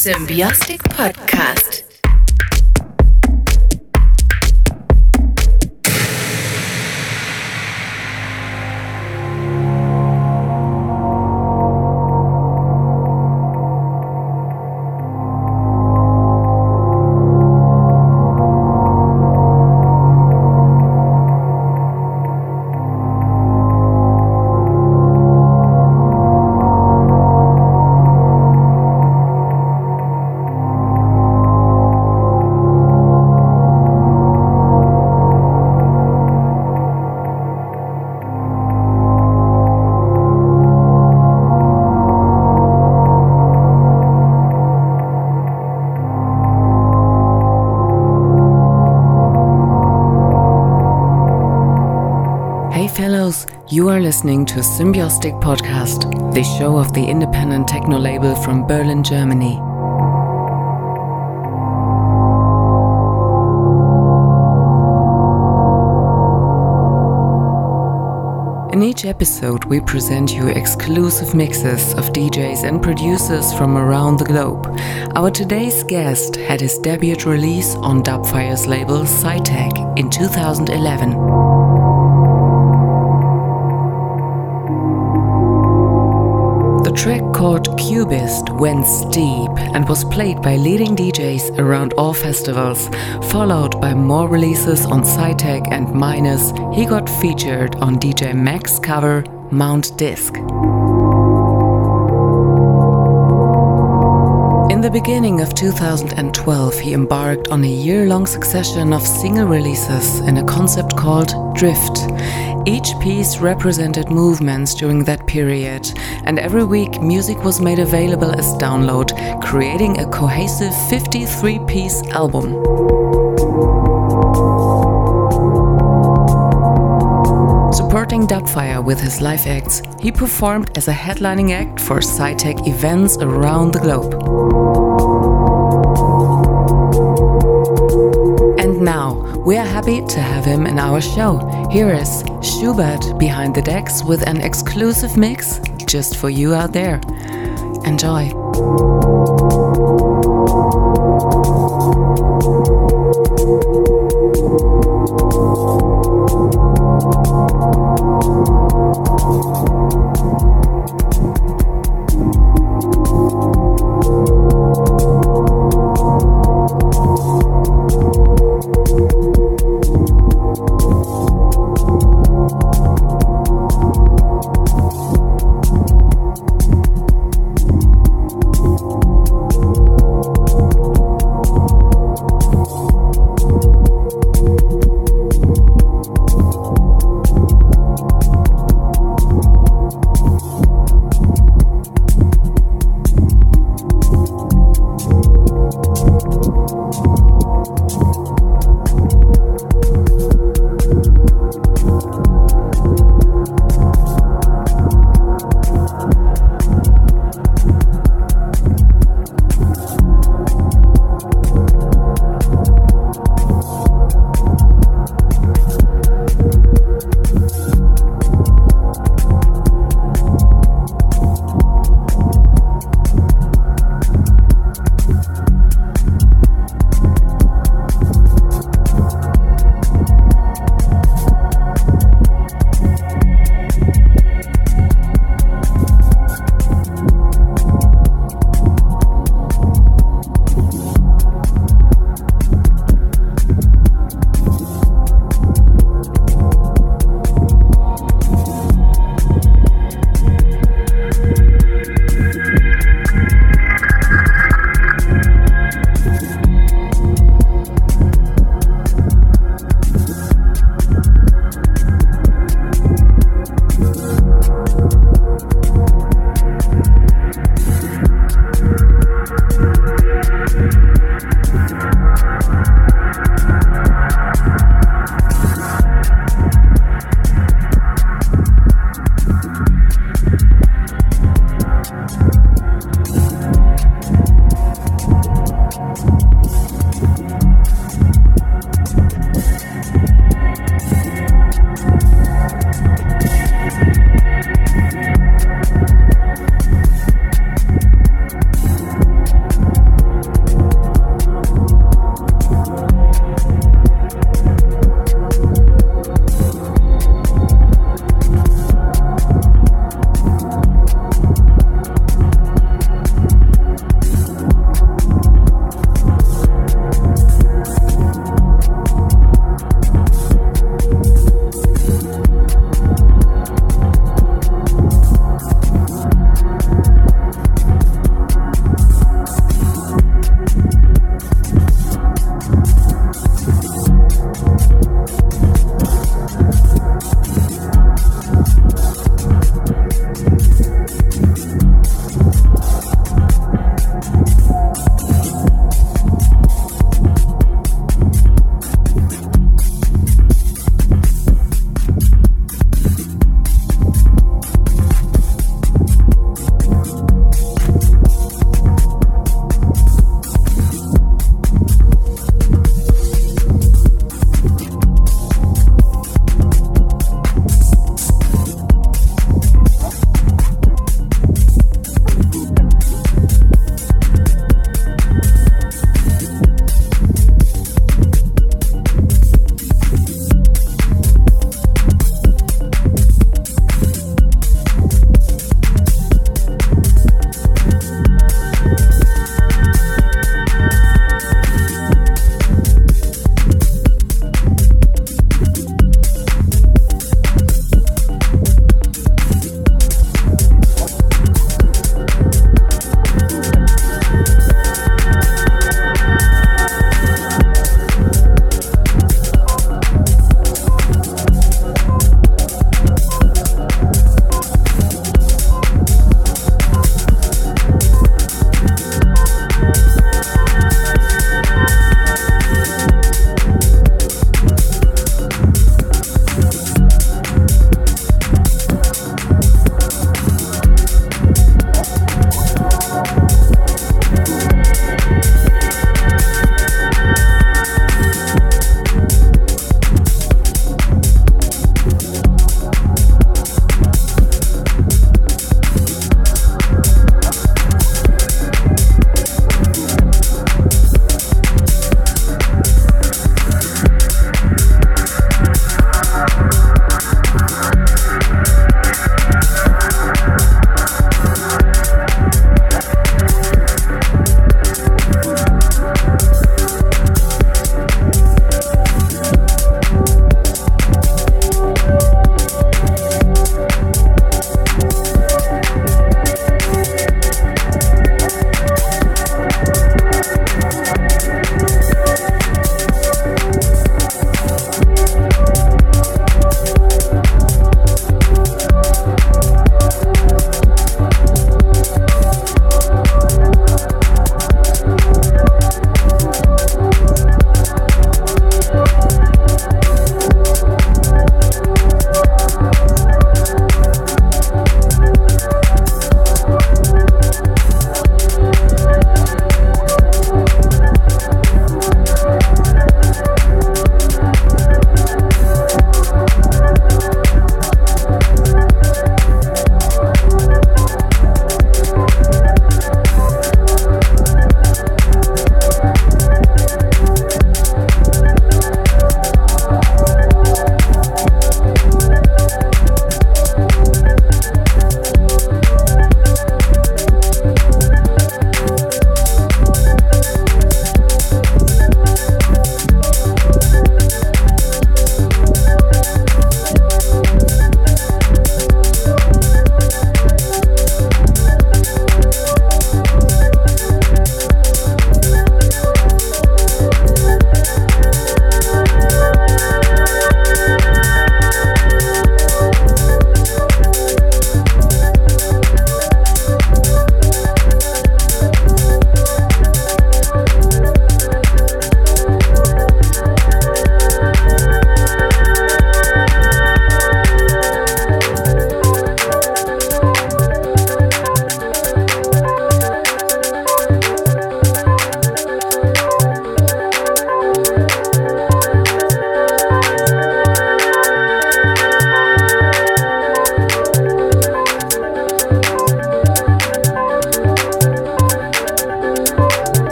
Symbiotic Podcast. Listening to Symbiotic Podcast, the show of the independent techno label from Berlin, Germany. In each episode, we present you exclusive mixes of DJs and producers from around the globe. Our today's guest had his debut release on Dubfire's label SCI+TEC in 2011. Called Cubist went steep and was played by leading DJs around all festivals, followed by more releases on SCI+TEC and Minus. He got featured on DJ Mag cover Mount Disc. In the beginning of 2012, he embarked on a year long succession of single releases in a concept called Drift. Each piece represented movements during that period, and every week music was made available as download, creating a cohesive 53 piece album. Supporting Dubfire with his live acts, he performed as a headlining act for SCI+TEC events around the globe. And now, we are happy to have him in our show. Here is Schubert behind the decks with an exclusive mix just for you out there. Enjoy.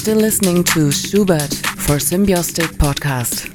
Still listening to Schubert for Symbiotic Podcast.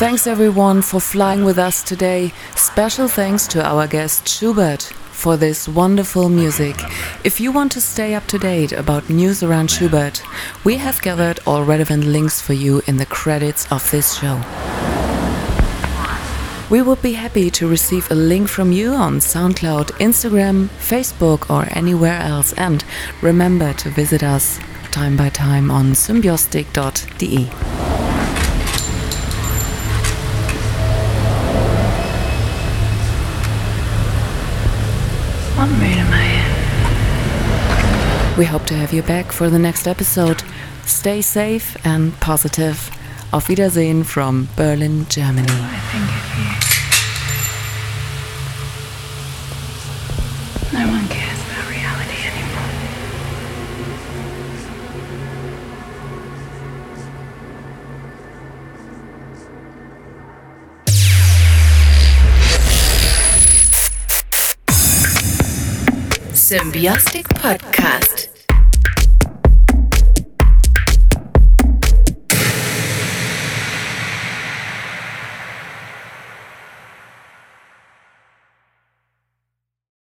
Thanks everyone for flying with us today. Special thanks to our guest Schubert for this wonderful music. If you want to stay up to date about news around Schubert, we have gathered all relevant links for you in the credits of this show. We would be happy to receive a link from you on SoundCloud, Instagram, Facebook, or anywhere else. And remember to visit us time by time on symbiotic.de. We hope to have you back for the next episode. Stay safe and positive. Auf Wiedersehen from Berlin, Germany. Symbiotic Podcast.